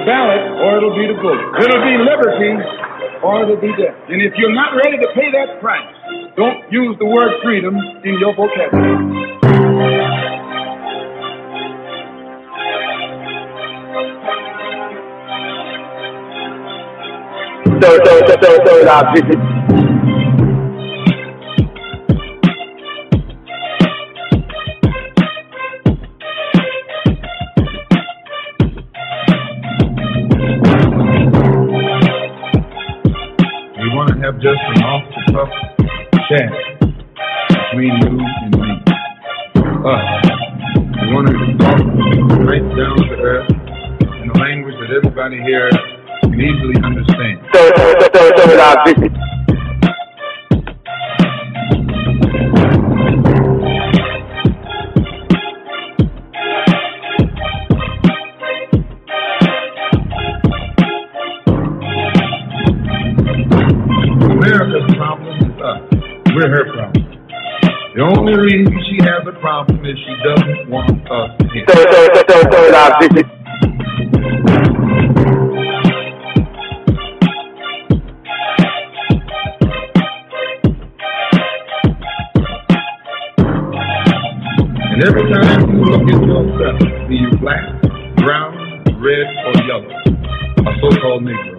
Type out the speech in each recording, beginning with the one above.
the ballot or it'll be the bullet. It'll be liberty or it'll be death. And if you're not ready to pay that price, don't use the word freedom in your vocabulary. Third, third, third, third, third object. Object. America's problem is us. We're her problem. The only reason she has a problem is she doesn't want us to Third, third, third, third, third And every time you look at yourself, be you black, brown, red, or yellow, a so-called Negro,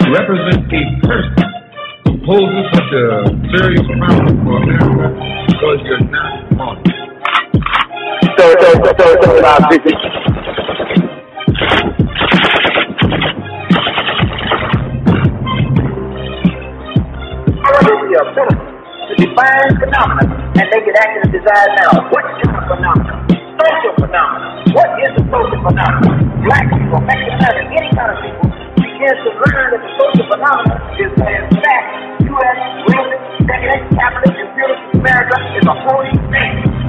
you represent a person who poses such a serious problem for America because you're not modern. Third, third, third, third, third object. probability of ability to define phenomena and they it act in a desired manner. What kind of? Social phenomena. What is the social phenomena? Black people, Mexican any kind of people begin to learn that the social phenomena is that in fact U.S. racist, decadent, capitalist, imperialist America is a holy thing.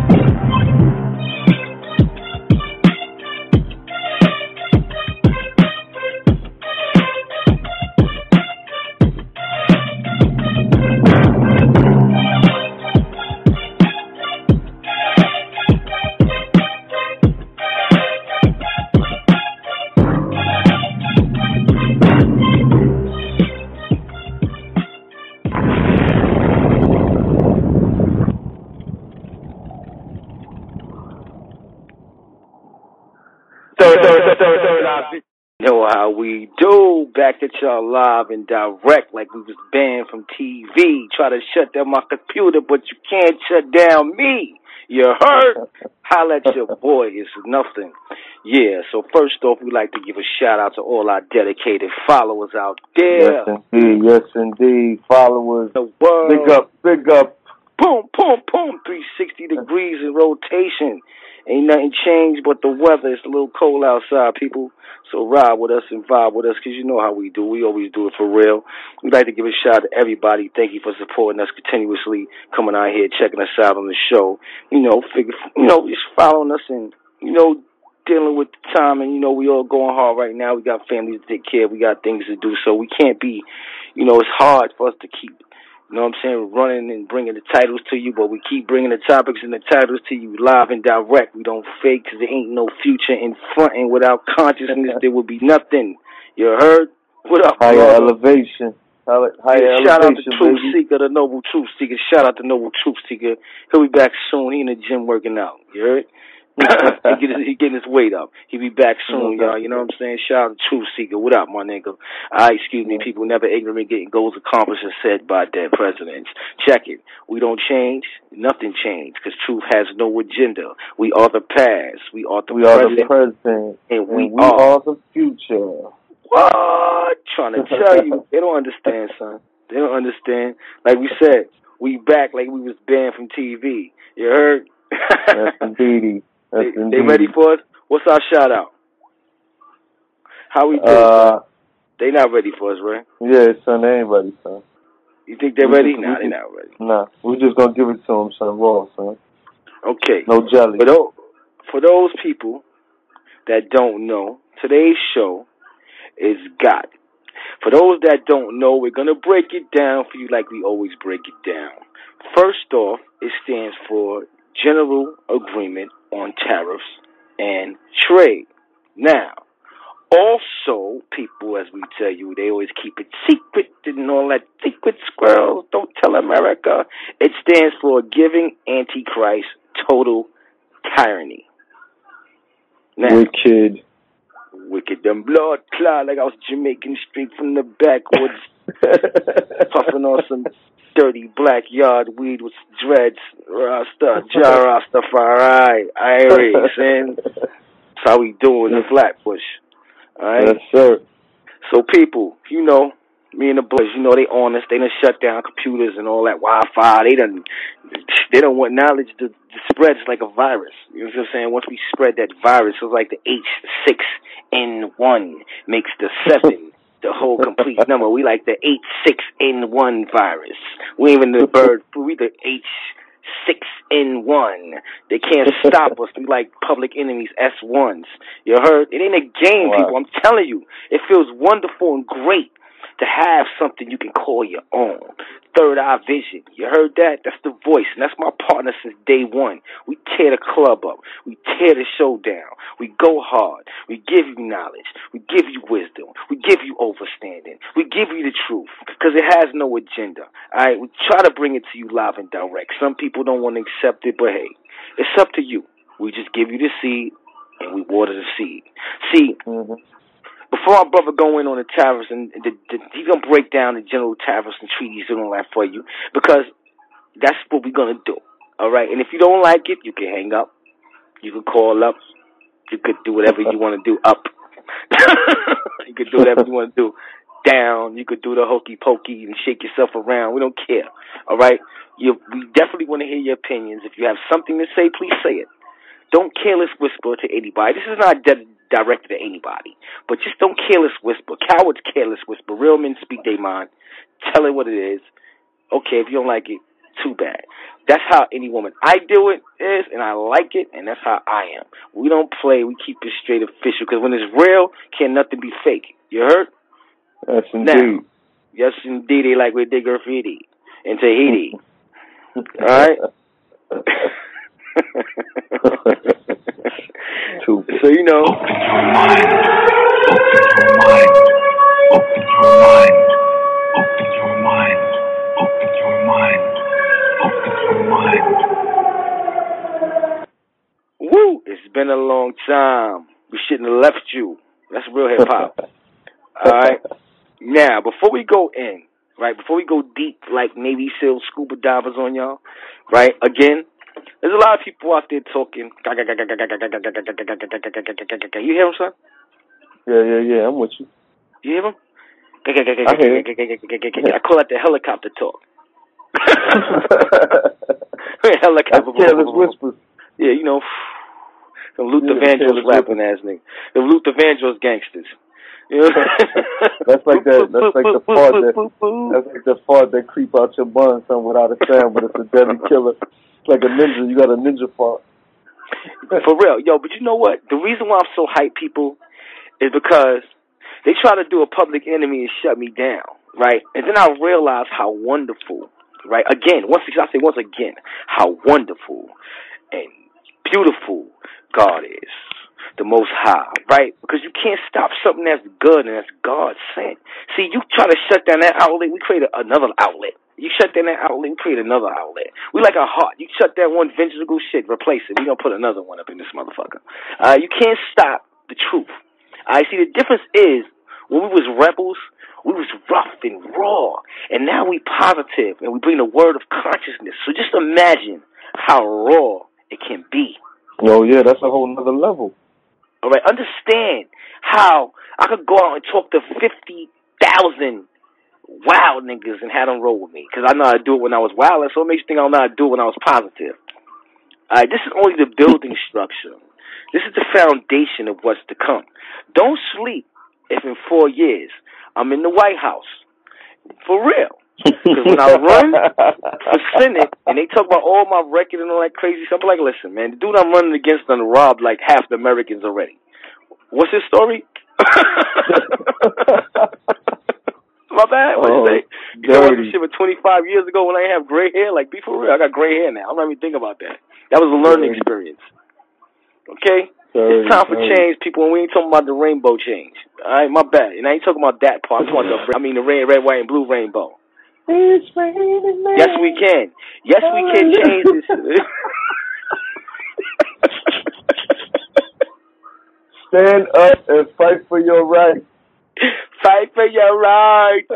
Know how we do. Back at y'all live and direct like we was banned from TV. Try to shut down my computer, but you can't shut down me. You heard? Holla at your boy. It's nothing. Yeah, so first off, we like to give a shout out to all our dedicated followers out there. Yes, indeed. Yes, indeed. Followers. The world. Big up, big up. Boom, boom, boom. 360 degrees in rotation. Ain't nothing changed but the weather. It's a little cold outside, people. So ride with us and vibe with us because you know how we do. We always do it for real. We'd like to give a shout out to everybody. Thank you for supporting us continuously, coming out here, checking us out on the show. You know, figure, you know, just following us and, you know, dealing with the time and, you know, we all going hard right now. We got families to take care of. We got things to do. So we can't be, you know, it's hard for us to keep you know what I'm saying? We're running and bringing the titles to you, but we keep bringing the topics and the titles to you live and direct. We don't fake because there ain't no future in fronting without consciousness. there would be nothing. You heard? What up, Higher brother? elevation. Higher, higher Yeah, shout out to elevation, Truth baby. Seeker, the Noble Truth Seeker. Shout out to Noble Truth Seeker. He'll be back soon. He in the gym working out. You heard? he, get his, he getting his weight up. He be back soon, y'all. You know what I'm saying? Shout out to Truth Seeker. What up, my nigga? I excuse me, people never ignorant getting goals accomplished and said by dead presidents. Check it. We don't change. Nothing changed because truth has no agenda. We are the past. We are the We are present. the present. and we, and we are. are the future. What? Trying to tell you. They don't understand, son. They don't understand. Like we said, we back like we was banned from TV. You heard? Yes, indeedy. They, they ready for us? What's our shout out? How we do? Uh, they not ready for us, right? yeah, son, they ain't ready, son. You think they're we ready? just- Nah, they not ready. Nah, we just gonna give it to them, son, raw, son. Okay. No jelly. For those, for those people that don't know, today's show is GATT. For those that don't know, we're going to break it down for you like we always break it down. First off, it stands for General Agreement on Tariffs and Trade. Now, Also, people, as we tell you, they always keep it secret and all that secret squirrels. Don't tell America. It stands for Giving Antichrist Total Tyranny. Now, Wicked. wicked, them blood clot like I was Jamaican straight from the backwoods, puffing on some dirty black yard weed with dreads, Rasta, Ja Rastafari, Irish, and that's how we doing in Flatbush. Alright? Yes, sir. So people, you know, me and the boys, you know, they honest. They done shut down computers and all that Wi-Fi. They done, they don't want knowledge to, to spread like a virus. You know what I'm saying? Once we spread that virus, it's like the H6N1 makes the seven. The whole complete number. We like the H six N one virus. We even the bird. We the H six N one. They can't stop us. We like public enemies S ones. You heard? It ain't a game, Wow. people. I'm telling you. It feels wonderful and great to have something you can call your own. Third Eye Vision. You heard that? That's the voice, and that's my partner since day one. We tear the club up. We tear the show down. We go hard. We give you knowledge. We give you wisdom. We give you overstanding. We give you the truth because it has no agenda. All right, we try to bring it to you live and direct. Some people don't want to accept it, but hey, it's up to you. We just give you the seed and we water the seed. See, hmm before our brother go in on the tariffs and the, the, he's gonna break down the general tariffs and treaties and all that for you because that's what we're gonna do. All right, and if you don't like it, you can hang up, you can call up, you could do whatever you want to do up, you could do whatever you want to do down, you could do the hokey pokey and shake yourself around. We don't care. All right, you we definitely want to hear your opinions. If you have something to say, please say it. Don't careless whisper to anybody. This is not de- directed at anybody, but just don't careless whisper. Cowards careless whisper. Real men speak their mind. Tell it what it is. Okay, if you don't like it, too bad. That's how any woman I do it is, and I like it, and that's how I am. We don't play. We keep it straight official because when it's real, can nothing be fake. You heard? Yes, Now. indeed. Yes, indeed. They like we did graffiti in Tahiti. All right. So you know, Open your mind. Open your mind. Open your mind. Open your mind. Open your mind. Open your mind. woo, it's been a long time. We shouldn't have left you. That's real hip hop. All right. Now, before we go in, right, before we go deep like Navy SEAL scuba divers on y'all, right, again, there's a lot of people out there talking. You hear them, son? Yeah, yeah, yeah. I'm with you. You hear them? I hear. I call that the helicopter talk. helicopter. Careless whispers. Yeah, you know, the Luther Yeah, Vandross rapping ass nigga. The Luther Vandross gangsters. You know? That's like that- that's like the part that- That's like the fart that creep out your bun, son, without a sound, but it's a deadly killer. Like a ninja. You got a ninja fart. For real, yo. But you know what? The reason why I'm so hyped, people, is because they try to do a public enemy and shut me down, right? And then I realize how wonderful, right? Again, once again, I say once again, how wonderful and beautiful God is, the Most High, right? Because you can't stop something that's good and that's God sent. See, you try to shut down that outlet, we create another outlet. You shut down that outlet, we create another outlet. We like a heart. You shut down one ventricle, shit, replace it. We gonna put another one up in this motherfucker. Uh, you can't stop the truth. I see the difference is when we was rebels, we was rough and raw, and now we positive and we bring the word of consciousness. So just imagine how raw it can be. Oh yeah, that's a whole nother level. All right, understand how I could go out and talk to fifty thousand wild niggas and have them roll with me because I know to do it when I was wild, and so it makes you think I know to do it when I was positive. All right, this is only the building structure. This is the foundation of what's to come. Don't sleep if in four years I'm in the White House. For real. Because when I run for Senate and they talk about all my record and all that crazy stuff, I'm like, listen, man, the dude I'm running against done robbed like half the Americans already. What's his story? My bad. What you Oh, say? You know what shit with 25 years ago when I didn't have gray hair? Like, be for real. I got gray hair now. I'm not even thinking about that. That was a learning Dirty. experience. Okay? Dirty, It's time for change, people, and we ain't talking about the rainbow change. All right, my bad. And I ain't talking about that part. I'm talking about the, I mean the red, red, white, and blue rainbow. It's raining. Yes, we can. Yes, we can change this. Stand up and fight for your right. Fight for your right.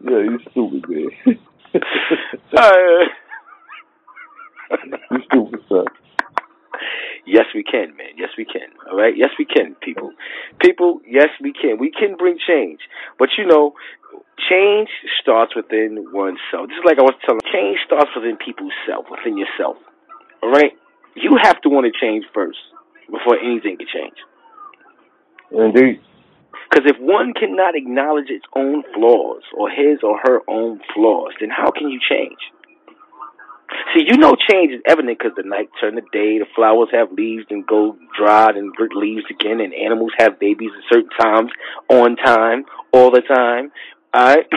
yeah, you stupid, man. Uh, you stupid, son. yes, we can, man. Yes, we can. All right. Yes, we can, people. People, yes, we can. We can bring change, but you know, change starts within oneself. Just like I was telling, change starts within people's self, within yourself. All right. You have to want to change first before anything can change. Indeed. Because if one cannot acknowledge its own flaws or his or her own flaws, then how can you change? See, you know change is evident because the night turn to day, the flowers have leaves and go dried and leaves again, and animals have babies at certain times, on time, all the time. All right.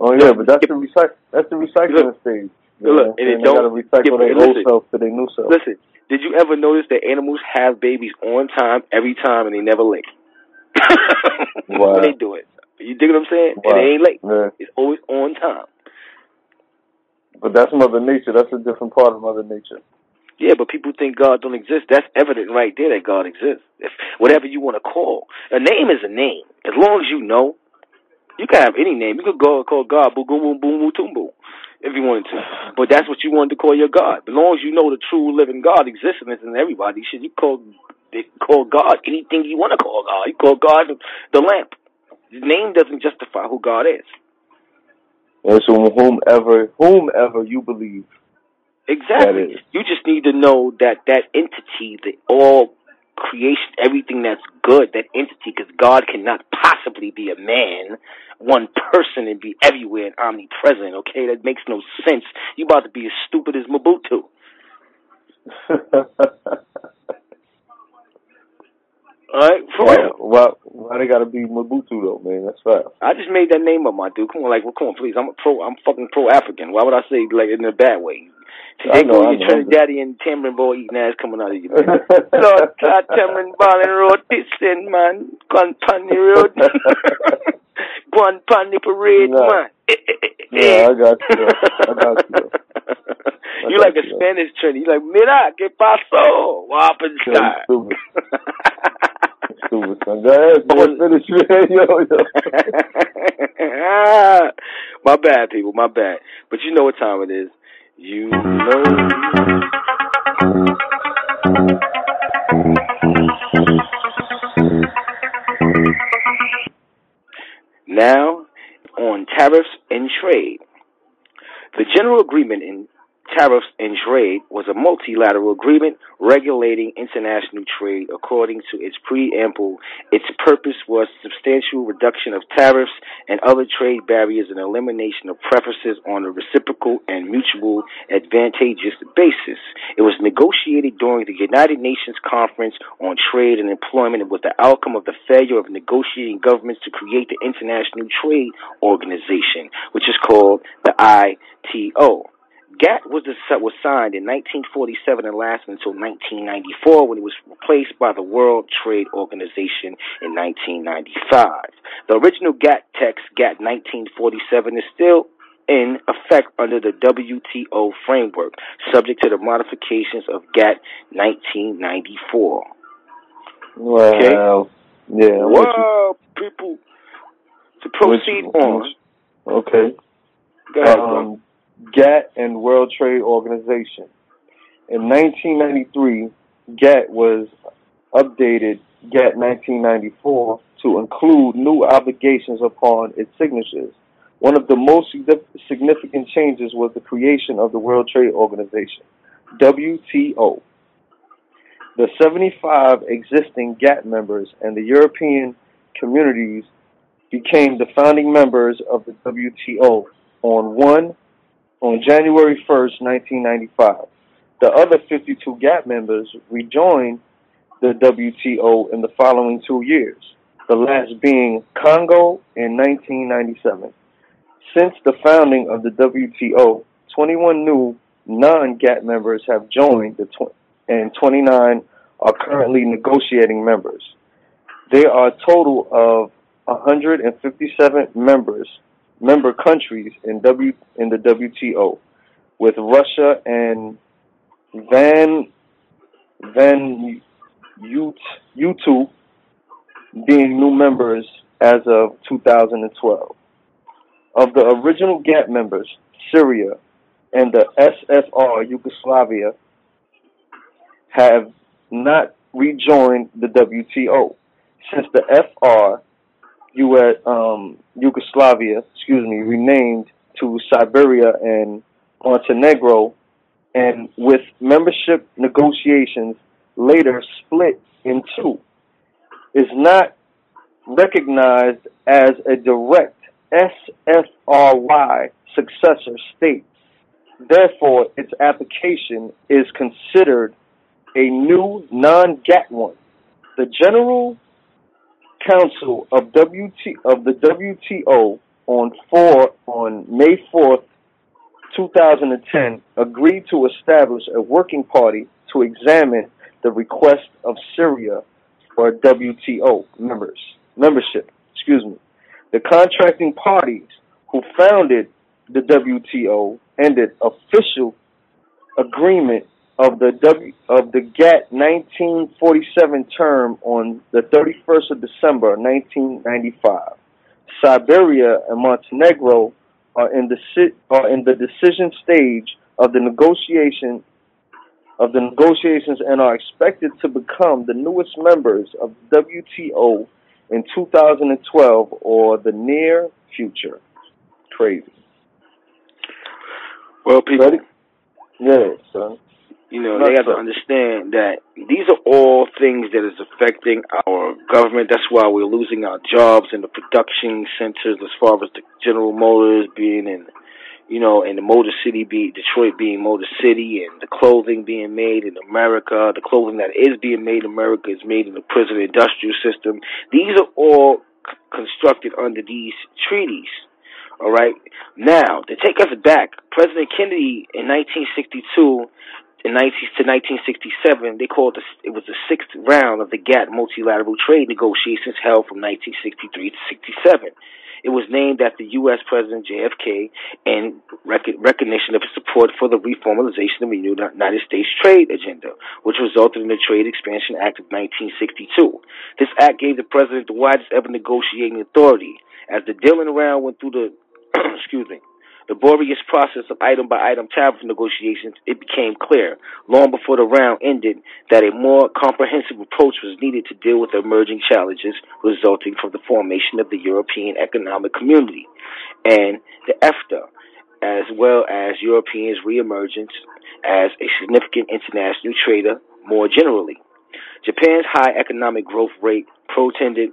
oh yeah, but that's the recyc- That's the recycling Look, stage. look, and it they don't- gotta recycle yeah, their old self to their new self. Listen, did you ever notice that animals have babies on time every time and they never late? Wow. when they do it. You dig what I'm saying? Wow. And they ain't late. Yeah. It's always on time. But that's Mother Nature. That's a different part of Mother Nature. Yeah, but people think God don't exist. That's evident right there that God exists. If whatever you want to call. A name is a name. As long as you know. You can have any name. You could go call God boom boom boom boom tumbo if you wanted to. But that's what you wanted to call your God. As long as you know the true living God exists in everybody, should you call call God anything you want to call God. You call God the lamp. The name doesn't justify who God is. And so whomever whomever you believe. Exactly. You just need to know that that entity, the all creation, everything that's good, that entity, because God cannot possibly be a man, one person, and be everywhere and omnipresent. Okay, that makes no sense. You about to be as stupid as Mobutu. All right, for why, real. why, why they gotta be Mobutu though, man? That's fast. I just made that name up, my dude. Come on, like, well, come on, please. I'm a pro. I'm fucking pro African. Why would I say like in a bad way? They know, go I your know. Trinidadian tamarind boy eating ass coming out of you. Man. Lord, God, tamarind ball and road pissing, man. Gone pan the road. Gone pan the parade, Nah. man. Eh, eh, eh, yeah, I got you. I got you. I you got like a. Spanish Trini. You like, mira, que pasó? What happened, star? you Stupid son. Go ahead, man. Finish, man. Yo, yo. my bad, people. My bad. But you know what time it is. You. Now, on tariffs and trade. The general agreement in tariffs and trade was a multilateral agreement regulating international trade according to its preamble. Its purpose was substantial reduction of tariffs and other trade barriers and elimination of preferences on a reciprocal and mutual advantageous basis. It was negotiated during the United Nations Conference on Trade and Employment and was the outcome of the failure of negotiating governments to create the International Trade Organization, which is called the ITO. GATT was, the, was signed in 1947 and lasted until 1994 when it was replaced by the World Trade Organization in 1995. The original GATT text, GATT 1947, is still in effect under the WTO framework, subject to the modifications of GATT 1994. Wow. Yeah. I'm you. Wow, people. To proceed you. on. Okay. Go ahead. Um, GATT and World Trade Organization. In 1993, GATT was updated GATT 1994 to include new obligations upon its signatures. One of the most significant changes was the creation of the World Trade Organization, WTO. The 75 existing GATT members and the European communities became the founding members of the WTO on 1 on January 1st, 1995. The other 52 GATT members rejoined the WTO in the following two years, the last being Congo in 1997. Since the founding of the WTO, 21 new non-GATT members have joined the tw- and 29 are currently negotiating members. There are a total of 157 members, member countries in W in the WTO, with Russia and Van Van Vanuatu being new members as of 2012. Of the original GATT members, Syria and the SSR Yugoslavia have not rejoined the WTO since the FR US, um, Yugoslavia, excuse me, renamed to Siberia and Montenegro, and with membership negotiations later split in two, is not recognized as a direct SFRY successor state. Therefore, its application is considered a new non-GATT one. The General Council of WT of the WTO on four on May fourth, two thousand and ten, agreed to establish a working party to examine the request of Syria for WTO members membership. Excuse me. The contracting parties who founded the WTO ended official agreement of the W of the GATT 1947 term on the 31st of December 1995. Siberia and Montenegro are in the are in the decision stage of the negotiation of the negotiations and are expected to become the newest members of WTO in 2012 or the near future. Crazy. Well, people, Ready? Yeah, son. You know, Not they have to understand that these are all things that is affecting our government. That's why we're losing our jobs in the production centers as far as the General Motors being in, you know, and the Motor City be Detroit being Motor City and the clothing being made in America. The clothing that is being made in America is made in the prison industrial system. These are all c- constructed under these treaties. All right. Now, to take us back, President Kennedy in 1962 in 19 to 1967, they called it, it was the sixth round of the GATT multilateral trade negotiations held from 1963 to 67. It was named after U.S. President JFK in rec- recognition of his support for the reformalization of the United States trade agenda, which resulted in the Trade Expansion Act of 1962. This act gave the president the widest ever negotiating authority. As the Dillon round went through the excuse me, laborious process of item by item tariff negotiations, it became clear, long before the round ended, that a more comprehensive approach was needed to deal with the emerging challenges resulting from the formation of the European Economic Community and the EFTA, as well as Europeans' reemergence as a significant international trader more generally. Japan's high economic growth rate portended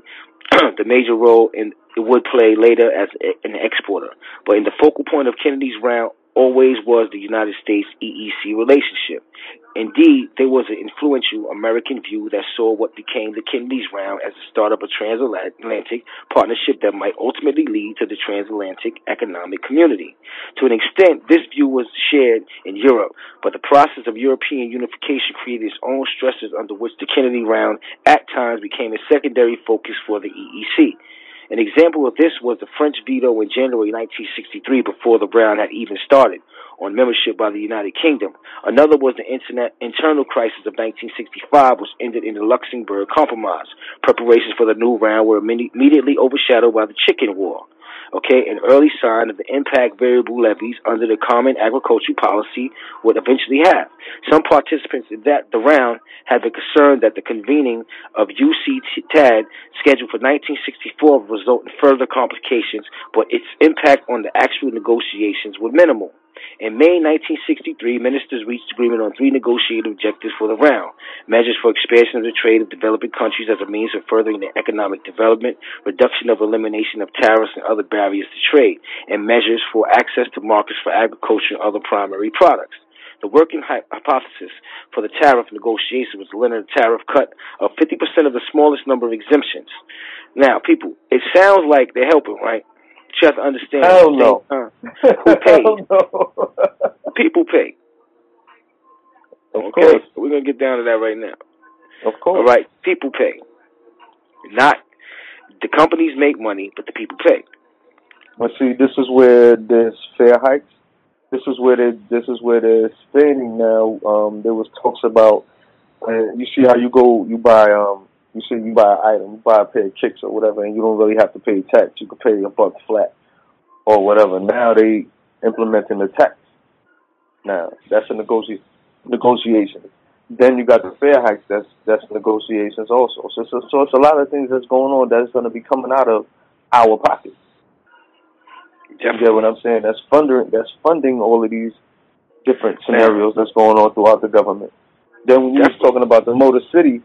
the major role in it would play later as an exporter. But in the focal point of Kennedy's round always was the United States EEC relationship. Indeed, there was an influential American view that saw what became the Kennedy's round as the start of a transatlantic partnership that might ultimately lead to the transatlantic economic community. To an extent, this view was shared in Europe, but the process of European unification created its own stresses under which the Kennedy round at times became a secondary focus for the EEC. An example of this was the French veto in January 1963 before the round had even started on membership by the United Kingdom. Another was the internet, internal crisis of 1965, which ended in the Luxembourg Compromise. Preparations for the new round were immediately overshadowed by the Chicken War. Okay, an early sign of the impact variable levies under the Common Agricultural Policy would eventually have. Some participants in that the round had been concerned that the convening of UNCTAD scheduled for 1964 would result in further complications, but its impact on the actual negotiations was minimal. In May 1963, ministers reached agreement on three negotiated objectives for the round. Measures for expansion of the trade of developing countries as a means of furthering their economic development, reduction of elimination of tariffs and other barriers to trade, and measures for access to markets for agriculture and other primary products. The working hypothesis for the tariff negotiation was limit a tariff cut of 50% of the smallest number of exemptions. Now, people, it sounds like they're helping, right? You have to understand. Hell no. Who paid? No. people pay. of Okay, course. we're gonna get down to that right now. Of course. All right, people pay. Not the companies make money, but the people pay. But see, this is where there's fair hikes. This is where they this is where they're stating now. Um, there was talks about uh, you see how you go you buy um you see you buy an item, you buy a pair of kicks or whatever, and you don't really have to pay tax. You can pay a buck flat or whatever. Now they implementing the tax. Now that's a negoti- negotiation. Then you got the fair hikes. That's that's negotiations also. So so, so it's a lot of things that's going on that's going to be coming out of our pockets. You get what I'm saying? That's funding. That's funding all of these different scenarios that's going on throughout the government. Then when you was talking about the Motor City,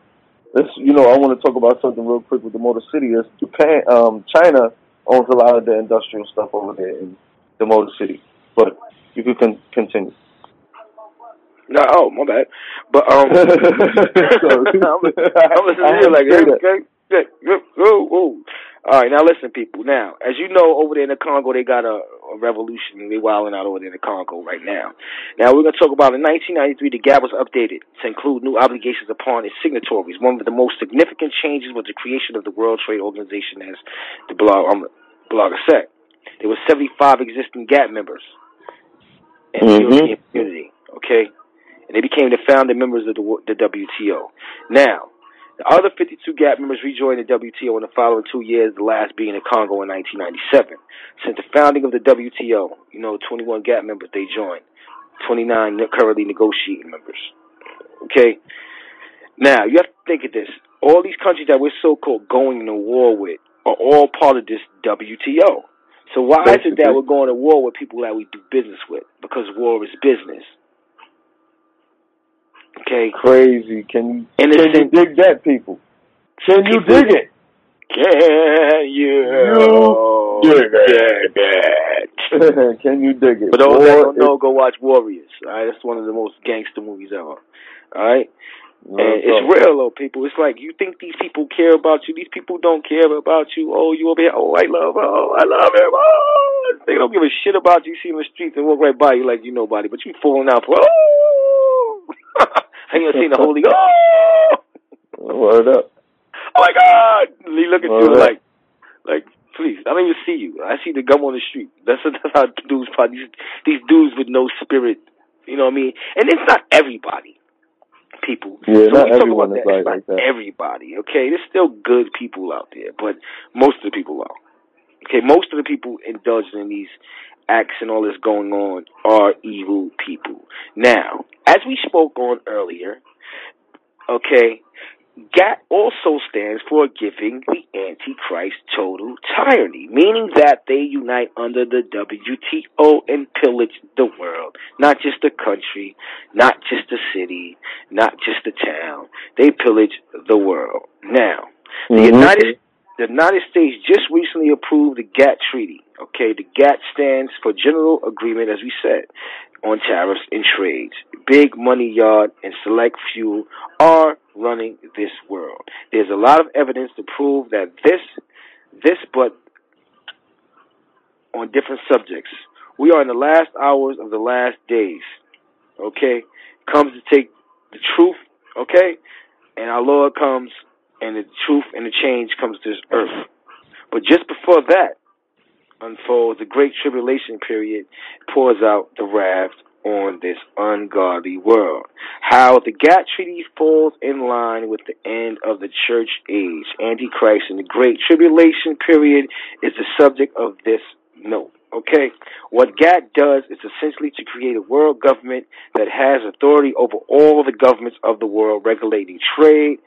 this you know I want to talk about something real quick with the Motor City. Is Japan, um, China owns a lot of the industrial stuff over there in the Motor City. But you could con- continue. No, oh my bad. But um, I'm, I'm listening to you like, okay, okay, good, whoa, whoa. All right, now listen, people. Now, as you know, over there in the Congo, they got a, a revolution. They're wilding out over there in the Congo right now. Now, we're going to talk about in 1993, the GATT was updated to include new obligations upon its signatories. One of the most significant changes was the creation of the World Trade Organization, as the blog, um, blogger said. There were 75 existing GATT members in the Mhm. European community. Okay, and they became the founding members of the, the WTO. Now, the other 52 GATT members rejoined the WTO in the following two years, the last being in Congo in 1997. Since the founding of the WTO, you know, 21 GATT members they joined, 29 currently negotiating members. Okay, now you have to think of this: all these countries that we're so-called going to war with are all part of this WTO. So why is it that we're going to war with people that we do business with? Because war is business. Okay. Crazy. Can you Innocent- can you dig that, people? Can you dig it? Can you, You dig dig it? can you dig it? For those that don't know, go watch Warriors. All right, that's one of the most gangster movies ever. All right, and it's real though, people. It's like you think these people care about you. These people don't care about you. Oh, you over here. Oh, I love her. Oh, I love him. Oh, they don't give a shit about you. See in the streets and walk right by you like you nobody, but you falling out for oh. And you seen the holy oh. Word up. oh my God! And he look at you like, like, please, I don't even see you. I see the gum on the street. That's, that's how dudes probably, these, these dudes with no spirit, you know what I mean? And it's not everybody, people. Yeah, so not everyone that, like- it's not like that. everybody, okay? There's still good people out there, but most of the people are. Okay, most of the people indulging in these acts and all this going on are evil people. Now, as we spoke on earlier, okay, GATT also stands for giving the Antichrist total tyranny, meaning that they unite under the WTO and pillage the world. Not just the country, not just the city, not just the town. They pillage the world. Now, the Mhm. United the United States just recently approved the GATT treaty. Okay, the GATT stands for General Agreement, as we said, on tariffs and trades. Big money yard and select few are running this world. There's a lot of evidence to prove that this, this, but on different subjects. We are in the last hours of the last days. Okay, comes to take the truth. Okay, and our Lord comes, and the truth and the change comes to this earth. But just before that unfolds, the great tribulation period pours out the wrath on this ungodly world. How the GATT treaty falls in line with the end of the church age, Antichrist, and the great tribulation period is the subject of this note. Okay? What GATT does is essentially to create a world government that has authority over all the governments of the world, regulating trade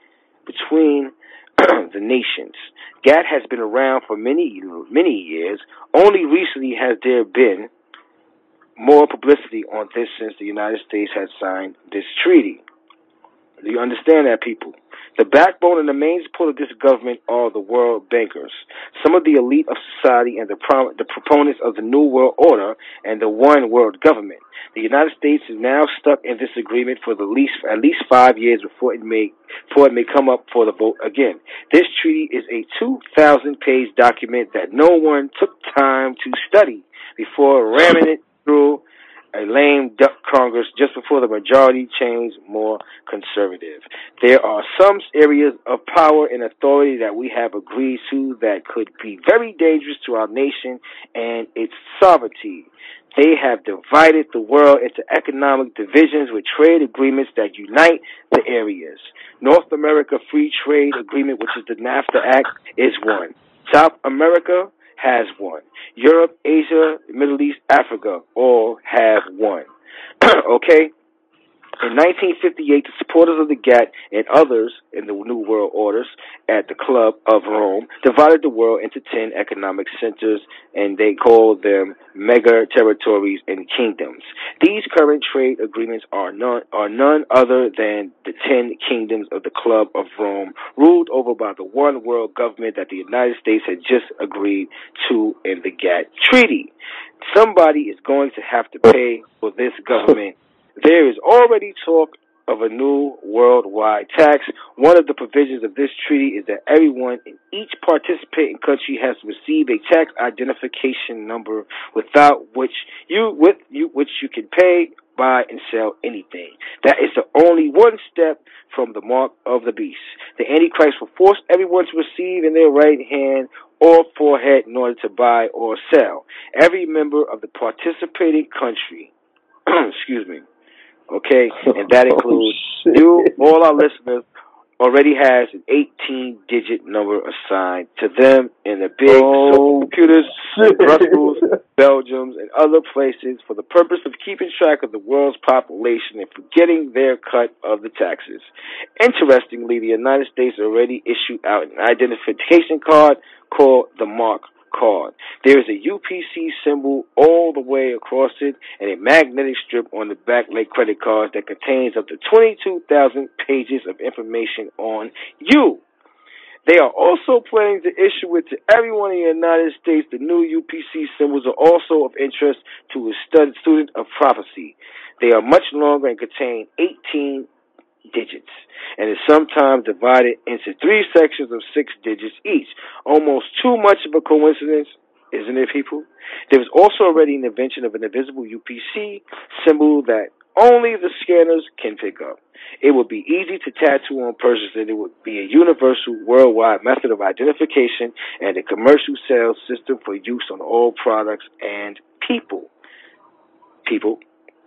between the nations. GATT has been around for many, many years. Only recently has there been more publicity on this since the United States has signed this treaty. Do you understand that, people? The backbone and the main support of this government are the world bankers, some of the elite of society, and the, prom- the proponents of the New World Order and the One World Government. The United States is now stuck in this agreement for the least at least five years before it may before it may come up for the vote again. This treaty is a 2,000 page document that no one took time to study before ramming it through a lame duck Congress just before the majority changed more conservative. There are some areas of power and authority that we have agreed to that could be very dangerous to our nation and its sovereignty. They have divided the world into economic divisions with trade agreements that unite the areas. North America Free Trade Agreement, which is the NAFTA Act, is one. South America has one. Europe, Asia, Middle East, Africa all have one. okay? In 1958, the supporters of the GATT and others in the New World Orders at the Club of Rome divided the world into 10 economic centers and they called them mega territories and kingdoms. These current trade agreements are none, are none other than the 10 kingdoms of the Club of Rome, ruled over by the one world government that the United States had just agreed to in the GATT Treaty. Somebody is going to have to pay for this government there is already talk of a new worldwide tax. One of the provisions of this treaty is that everyone in each participating country has to receive a tax identification number without which you with you which you can pay, buy, and sell anything. That is the only one step from the mark of the beast. The Antichrist will force everyone to receive in their right hand or forehead in order to buy or sell. Every member of the participating country excuse me Okay, and that oh, includes Oh, you, all our listeners, already has an 18 digit number assigned to them in the big Oh, computers in. Brussels, Belgium, and other places for the purpose of keeping track of the world's population and for getting their cut of the taxes. Interestingly, the United States already issued out an identification card called the Mark card. There is a UPC symbol all the way across it and a magnetic strip on the back like credit cards that contains up to 22,000 pages of information on you. They are also planning to issue it to everyone in the United States. The new UPC symbols are also of interest to a stud- student of prophecy. They are much longer and contain 18 digits and is sometimes divided into three sections of six digits each. Almost too much of a coincidence, isn't it, people? There was also already an invention of an invisible UPC symbol that only the scanners can pick up. It would be easy to tattoo on persons and it would be a universal worldwide method of identification and a commercial sales system for use on all products and people. People.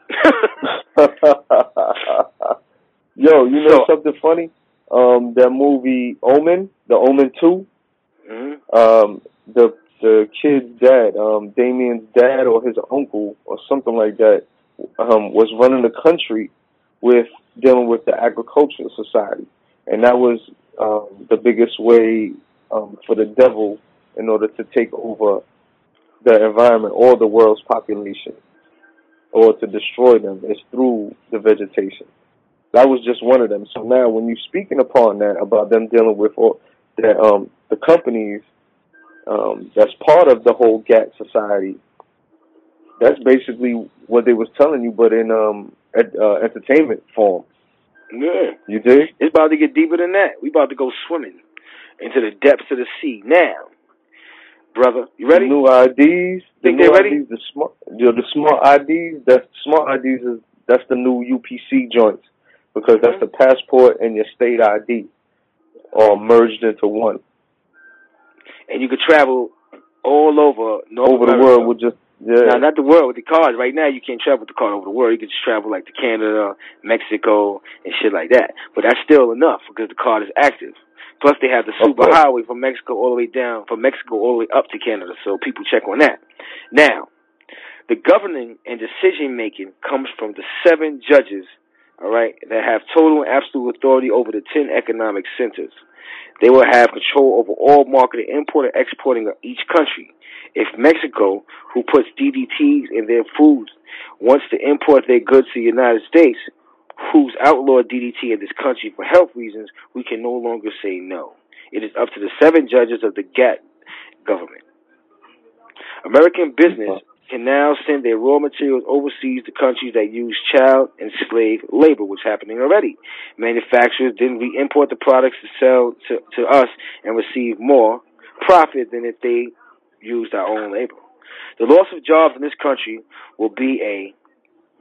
Yo, you know So- something funny? Um, that movie Omen, the Omen Two. Mhm. Um, the the kid's dad, um, Damien's dad or his uncle or something like that, um, was running the country with dealing with the agricultural society, and that was um, the biggest way um, for the devil in order to take over the environment or the world's population, or to destroy them is through the vegetation. That was just one of them. So now, when you're speaking upon that about them dealing with all that, um, the companies um, that's part of the whole GATT society, that's basically what they was telling you, but in um, ed, uh, entertainment form. Yeah. You dig? It's about to get deeper than that. We about to go swimming into the depths of the sea now. Brother, you ready? The new IDs. The Think new ready? IDs, the smart, you know, the smart IDs. That's smart IDs is that's the new UPC joints because that's mm-hmm. the passport and your state ID all merged into one. And you could travel all over North Over the America. world with just yeah. Now, not the world with the cars. Right now, you can't travel with the car over the world. You can just travel like to Canada, Mexico, and shit like that. But that's still enough because the card is active. Plus, they have the super highway from Mexico all the way down, from Mexico all the way up to Canada. So people check on that. Now, the governing and decision making comes from the seven judges, all right, that have total and absolute authority over the ten economic centers. They will have control over all marketing, import, and exporting of each country. If Mexico, who puts DDTs in their foods, wants to import their goods to the United States, who's outlawed DDT in this country for health reasons, we can no longer say no. It is up to the seven judges of the GATT government. American business uh-huh. Can now send their raw materials overseas to countries that use child and slave labor, which is happening already. Manufacturers then re-import the products to sell to, to us and receive more profit than if they used our own labor. The loss of jobs in this country will be a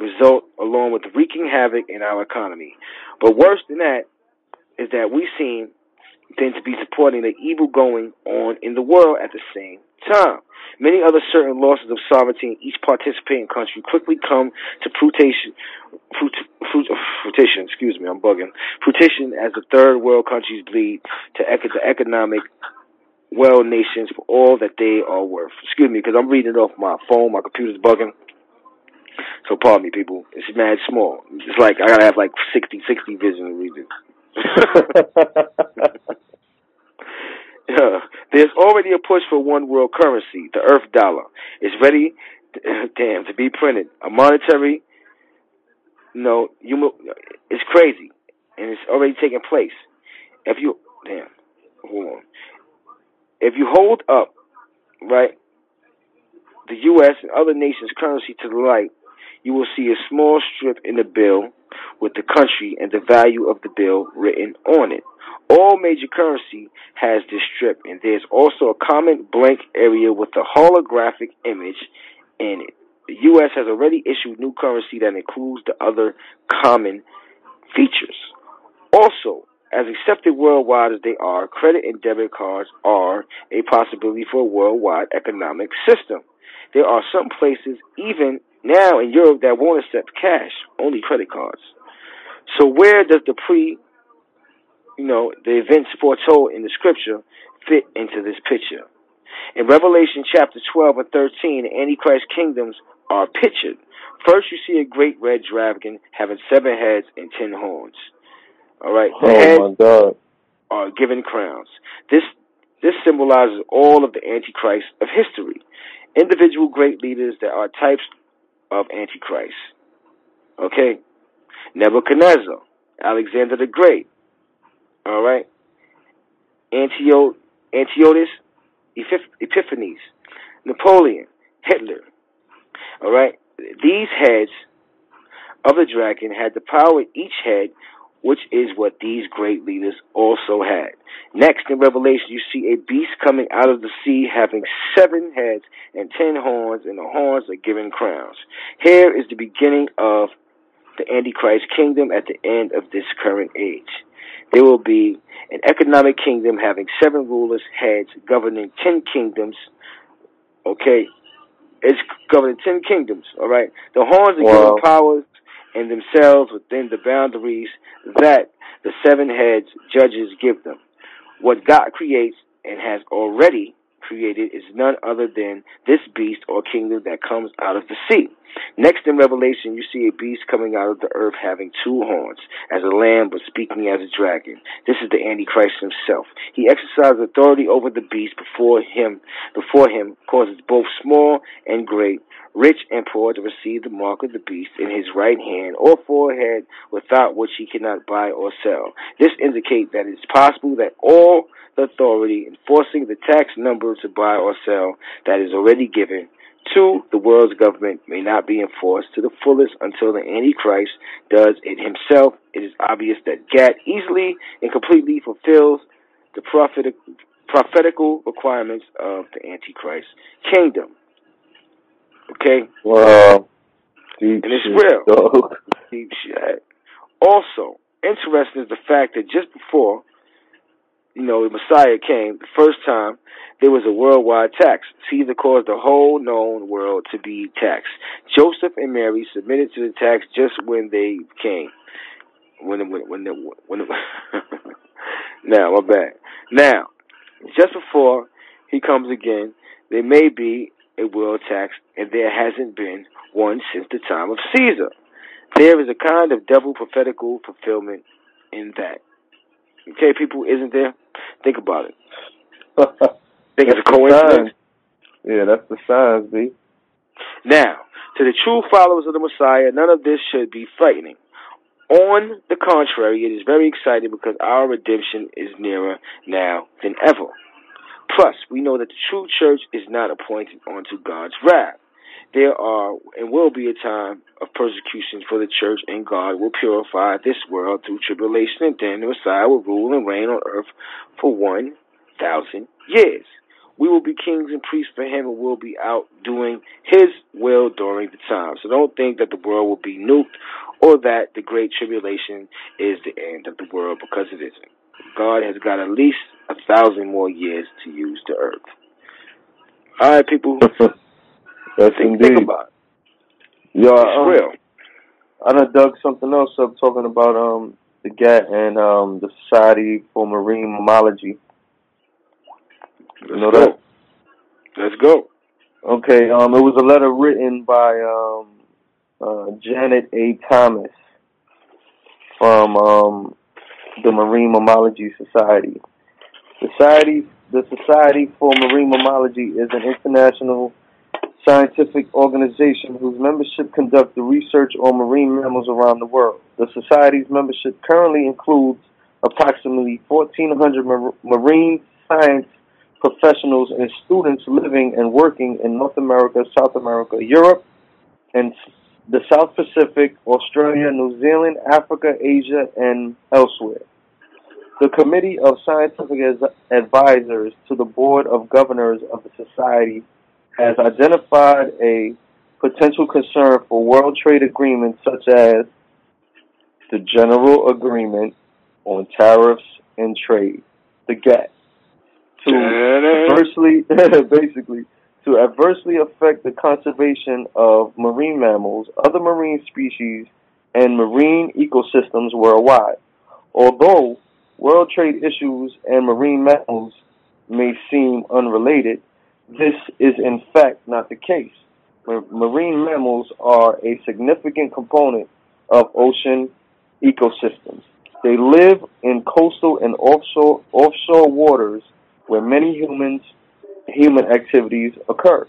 result along with wreaking havoc in our economy. But worse than that is that we seem then to be supporting the evil going on in the world at the same time. Many other certain losses of sovereignty in each participating country quickly come to fruition, fruit, fruit, uh, fruition, excuse me, I'm bugging, fruition as the third world countries bleed to the economic well nations for all that they are worth. Excuse me, because I'm reading it off my phone, my computer's bugging. So pardon me, people. It's mad small. It's like I gotta have like 60, 60 vision to read it. There's already a push for one world currency, the Earth dollar. It's ready, damn, to be printed. A monetary, you you, it's crazy, and it's already taking place. If you, damn, hold on. If you hold up, right, the U.S. and other nations' currency to the light, you will see a small strip in the bill with the country and the value of the bill written on it. All major currency has this strip, and there's also a common blank area with a holographic image in it. The U.S. has already issued new currency that includes the other common features. Also, as accepted worldwide as they are, credit and debit cards are a possibility for a worldwide economic system. There are some places, even now in Europe, that won't accept cash, only credit cards. So where does the pre, you know, the events foretold in the scripture fit into this picture? In Revelation chapter 12 and 13, the Antichrist kingdoms are pictured. First, you see a great red dragon having seven heads and ten horns. All right, the Oh heads are given crowns. This this symbolizes all of the Antichrist of history, individual great leaders that are types of Antichrist. Okay, Nebuchadnezzar, Alexander the Great. All right, Antio Antiochus Epiphanes, Napoleon, Hitler. All right, these heads of the dragon had the power each head which is what these great leaders also had. Next in Revelation, you see a beast coming out of the sea having seven heads and ten horns, and the horns are given crowns. Here is the beginning of the Antichrist kingdom at the end of this current age. There will be an economic kingdom having seven rulers, heads, governing ten kingdoms. Okay, it's governing ten kingdoms. All right, the horns are Wow. given powers and themselves within the boundaries that the seven heads judges give them. What God creates and has already created is none other than this beast or kingdom that comes out of the sea. Next in Revelation, you see a beast coming out of the earth having two horns, as a lamb but speaking as a dragon. This is the Antichrist himself. He exercises authority over the beast before him, before him causes both small and great, rich and poor to receive the mark of the beast in his right hand or forehead without which he cannot buy or sell. This indicates that it is possible that all the authority enforcing the tax number to buy or sell that is already given to the world's government may not be enforced to the fullest until the Antichrist does it himself. It is obvious that GATT easily and completely fulfills the prophetic, prophetical requirements of the Antichrist kingdom. Okay? Wow. Deep And it's real. deep shit. Also, interesting is the fact that just before, you know, the Messiah came, the first time, there was a worldwide tax. Caesar caused the whole known world to be taxed. Joseph and Mary submitted to the tax just when they came. When the, when the, when the, now, my bad. Now, just before he comes again, there may be a world tax, and there hasn't been one since the time of Caesar. There is a kind of double prophetical fulfillment in that. Okay, people, isn't there? Think about it. Think it's a coincidence? Yeah, that's the signs, B. Now, to the true followers of the Messiah, none of this should be frightening. On the contrary, it is very exciting because our redemption is nearer now than ever. Plus, we know that the true church is not appointed unto God's wrath. There are and will be a time of persecution for the church, and God will purify this world through tribulation, and then the Messiah will rule and reign on earth for one thousand years. we will be kings and priests for him and we'll be out doing his will during the time. So don't think that the world will be nuked or that the great tribulation is the end of the world because it isn't. God has got at least a thousand more years to use the earth. All right, people. Yes, think, indeed. think about it. Yo, um, real. I done dug something else up talking about um the GATT and um the Society for Marine Mammalogy. Let's You know go. that? Let's go. Okay, um, it was a letter written by um, uh, Janet A. Thomas from um, the Marine Mammalogy Society. Society, the Society for Marine Mammalogy is an international scientific organization whose membership conduct the research on marine mammals around the world. The Society's membership currently includes approximately 1,400 mar- marine science professionals and students living and working in North America, South America, Europe, and the South Pacific, Australia, New Zealand, Africa, Asia, and elsewhere. The Committee of Scientific Advisors to the Board of Governors of the Society has identified a potential concern for world trade agreements such as the General Agreement on Tariffs and Trade, the GATT, to adversely, basically, to adversely affect the conservation of marine mammals, other marine species, and marine ecosystems worldwide. Although world trade issues and marine mammals may seem unrelated, this is in fact not the case. Marine mammals are a significant component of ocean ecosystems. They live in coastal and offshore offshore waters where many humans human activities occur.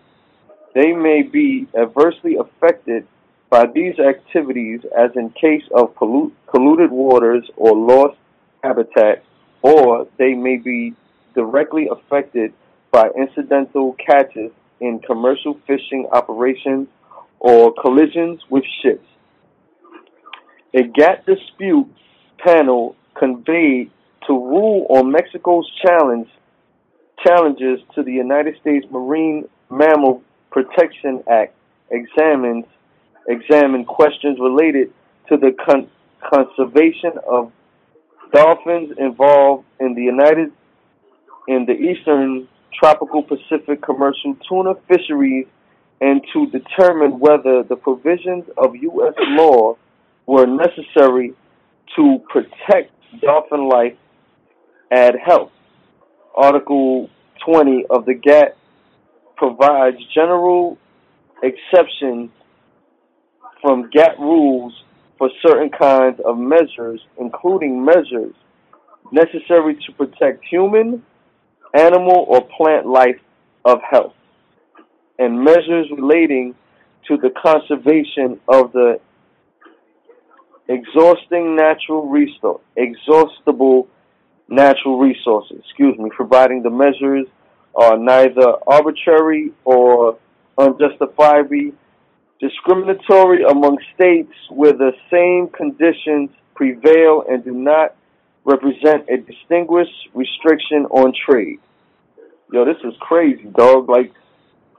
They may be adversely affected by these activities as in case of pollu- polluted waters or lost habitat, or they may be directly affected by incidental catches in commercial fishing operations or collisions with ships. A GATT dispute panel conveyed to rule on Mexico's challenge challenges to the United States Marine Mammal Protection Act examines examine questions related to the con- conservation of dolphins involved in the United in the eastern tropical Pacific commercial tuna fisheries and to determine whether the provisions of U.S. law were necessary to protect dolphin life and health. Article 20 of the GATT provides general exceptions from GATT rules for certain kinds of measures, including measures necessary to protect human, animal, or plant life of health, and measures relating to the conservation of the exhausting natural resource, exhaustible natural resources, excuse me, providing the measures are neither arbitrary or unjustifiably discriminatory among states where the same conditions prevail and do not represent a distinguished restriction on trade. Yo, this is crazy, dog. Like,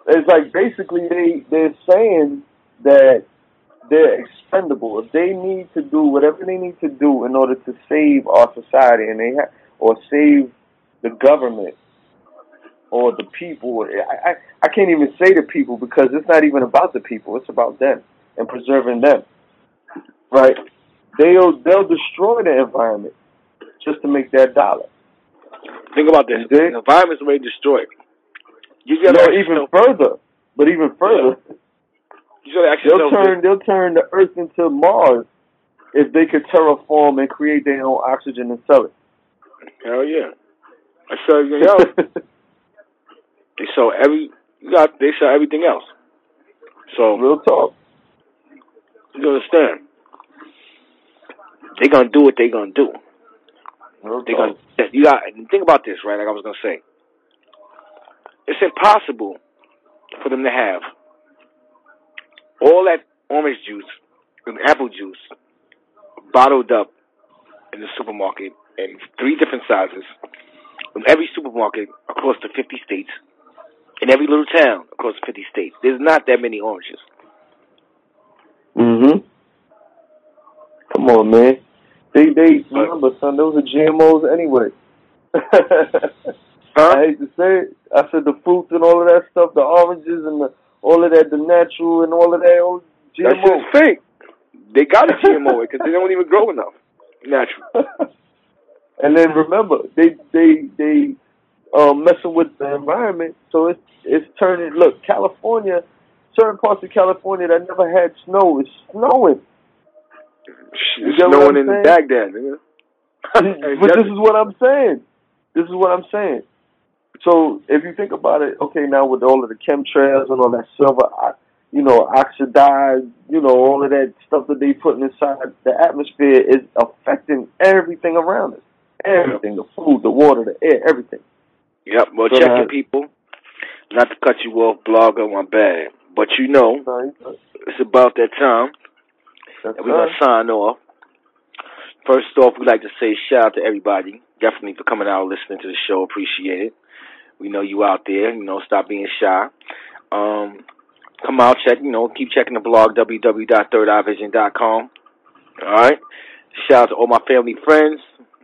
it's like basically they they're saying that they're expendable. If they need to do whatever they need to do in order to save our society, and they ha- or save the government or the people, I, I I can't even say the people because it's not even about the people. It's about them and preserving them. Right? They'll they'll destroy the environment just to make that dollar. Think about this. Indeed. The environment's already destroyed. You You gotta even yourself, further, but even further, you gotta ask they'll turn they'll turn the Earth into Mars if they could terraform and create their own oxygen and sell it. Hell yeah. I sell everything else. they sell every you got they sell everything else. So Real talk. you understand. They gonna do what they gonna do. Real They talk. gonna you got think about this, right? Like I was gonna say. It's impossible for them to have all that orange juice and apple juice bottled up in the supermarket in three different sizes from every supermarket across the 50 states in every little town across the 50 states. There's not that many oranges. Mhm. Come on, man. They they remember, son. Those are GMOs anyway. Huh? I hate to say it. I said the fruits and all of that stuff, the oranges and the, all of that, the natural and all of that, all That GMO. shit's fake. They got a GMO because they don't even grow enough. Natural. and then remember, they they they um messing with the environment, so it's it's turning. Look, California, certain parts of California that never had snow is snowing. It's snowing in? Baghdad, nigga. but this is what I'm saying. This is what I'm saying. So if you think about it, okay, now with all of the chemtrails and all that silver, you know, oxidized, you know, all of that stuff that they putting inside the atmosphere is affecting everything around us. Everything, the food, the water, the air, everything. Yep. Well, So check it, people. Not to cut you off, blogger, my bad. But you know, it's about that time That's that we're going to sign off. First off, we'd like to say shout out to everybody. Definitely for coming out and listening to the show. Appreciate it. We know you out there. You know, stop being shy. Um, come out, check, you know, keep checking the blog, www.thirdeyevision.com. All right. Shout out to all my family friends.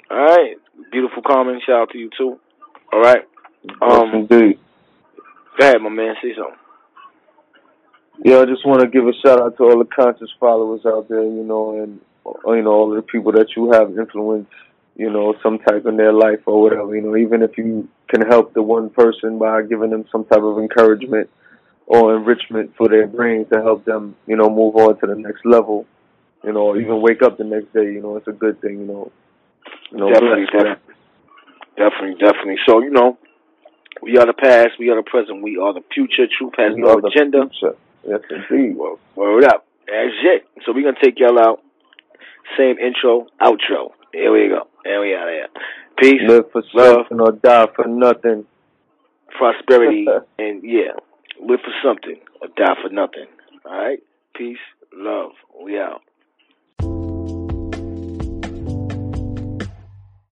All right. Beautiful Carmen. Shout out to you, too. All right. Yes, Um, indeed. Go ahead, my man. Say something. Yeah, I just want to give a shout out to all the conscious followers out there, you know, and you know all the people that you have influenced, you know, some type in their life or whatever. You know, even if you can help the one person by giving them some type of encouragement or enrichment for their brain to help them, you know, move on to the next level. You know, or even wake up the next day. You know, it's a good thing. You know, you know, definitely, definitely, definitely. So you know, we are the past, we are the present, we are the future. Truth has no agenda. future. Yes, indeed. Well, word up. That's it. So we're gonna take y'all out. Same intro, outro. Here we go. Here we are. There. Peace, Live for love. something or die for nothing. prosperity, and yeah, live for something or die for nothing. All right. Peace, love. We out.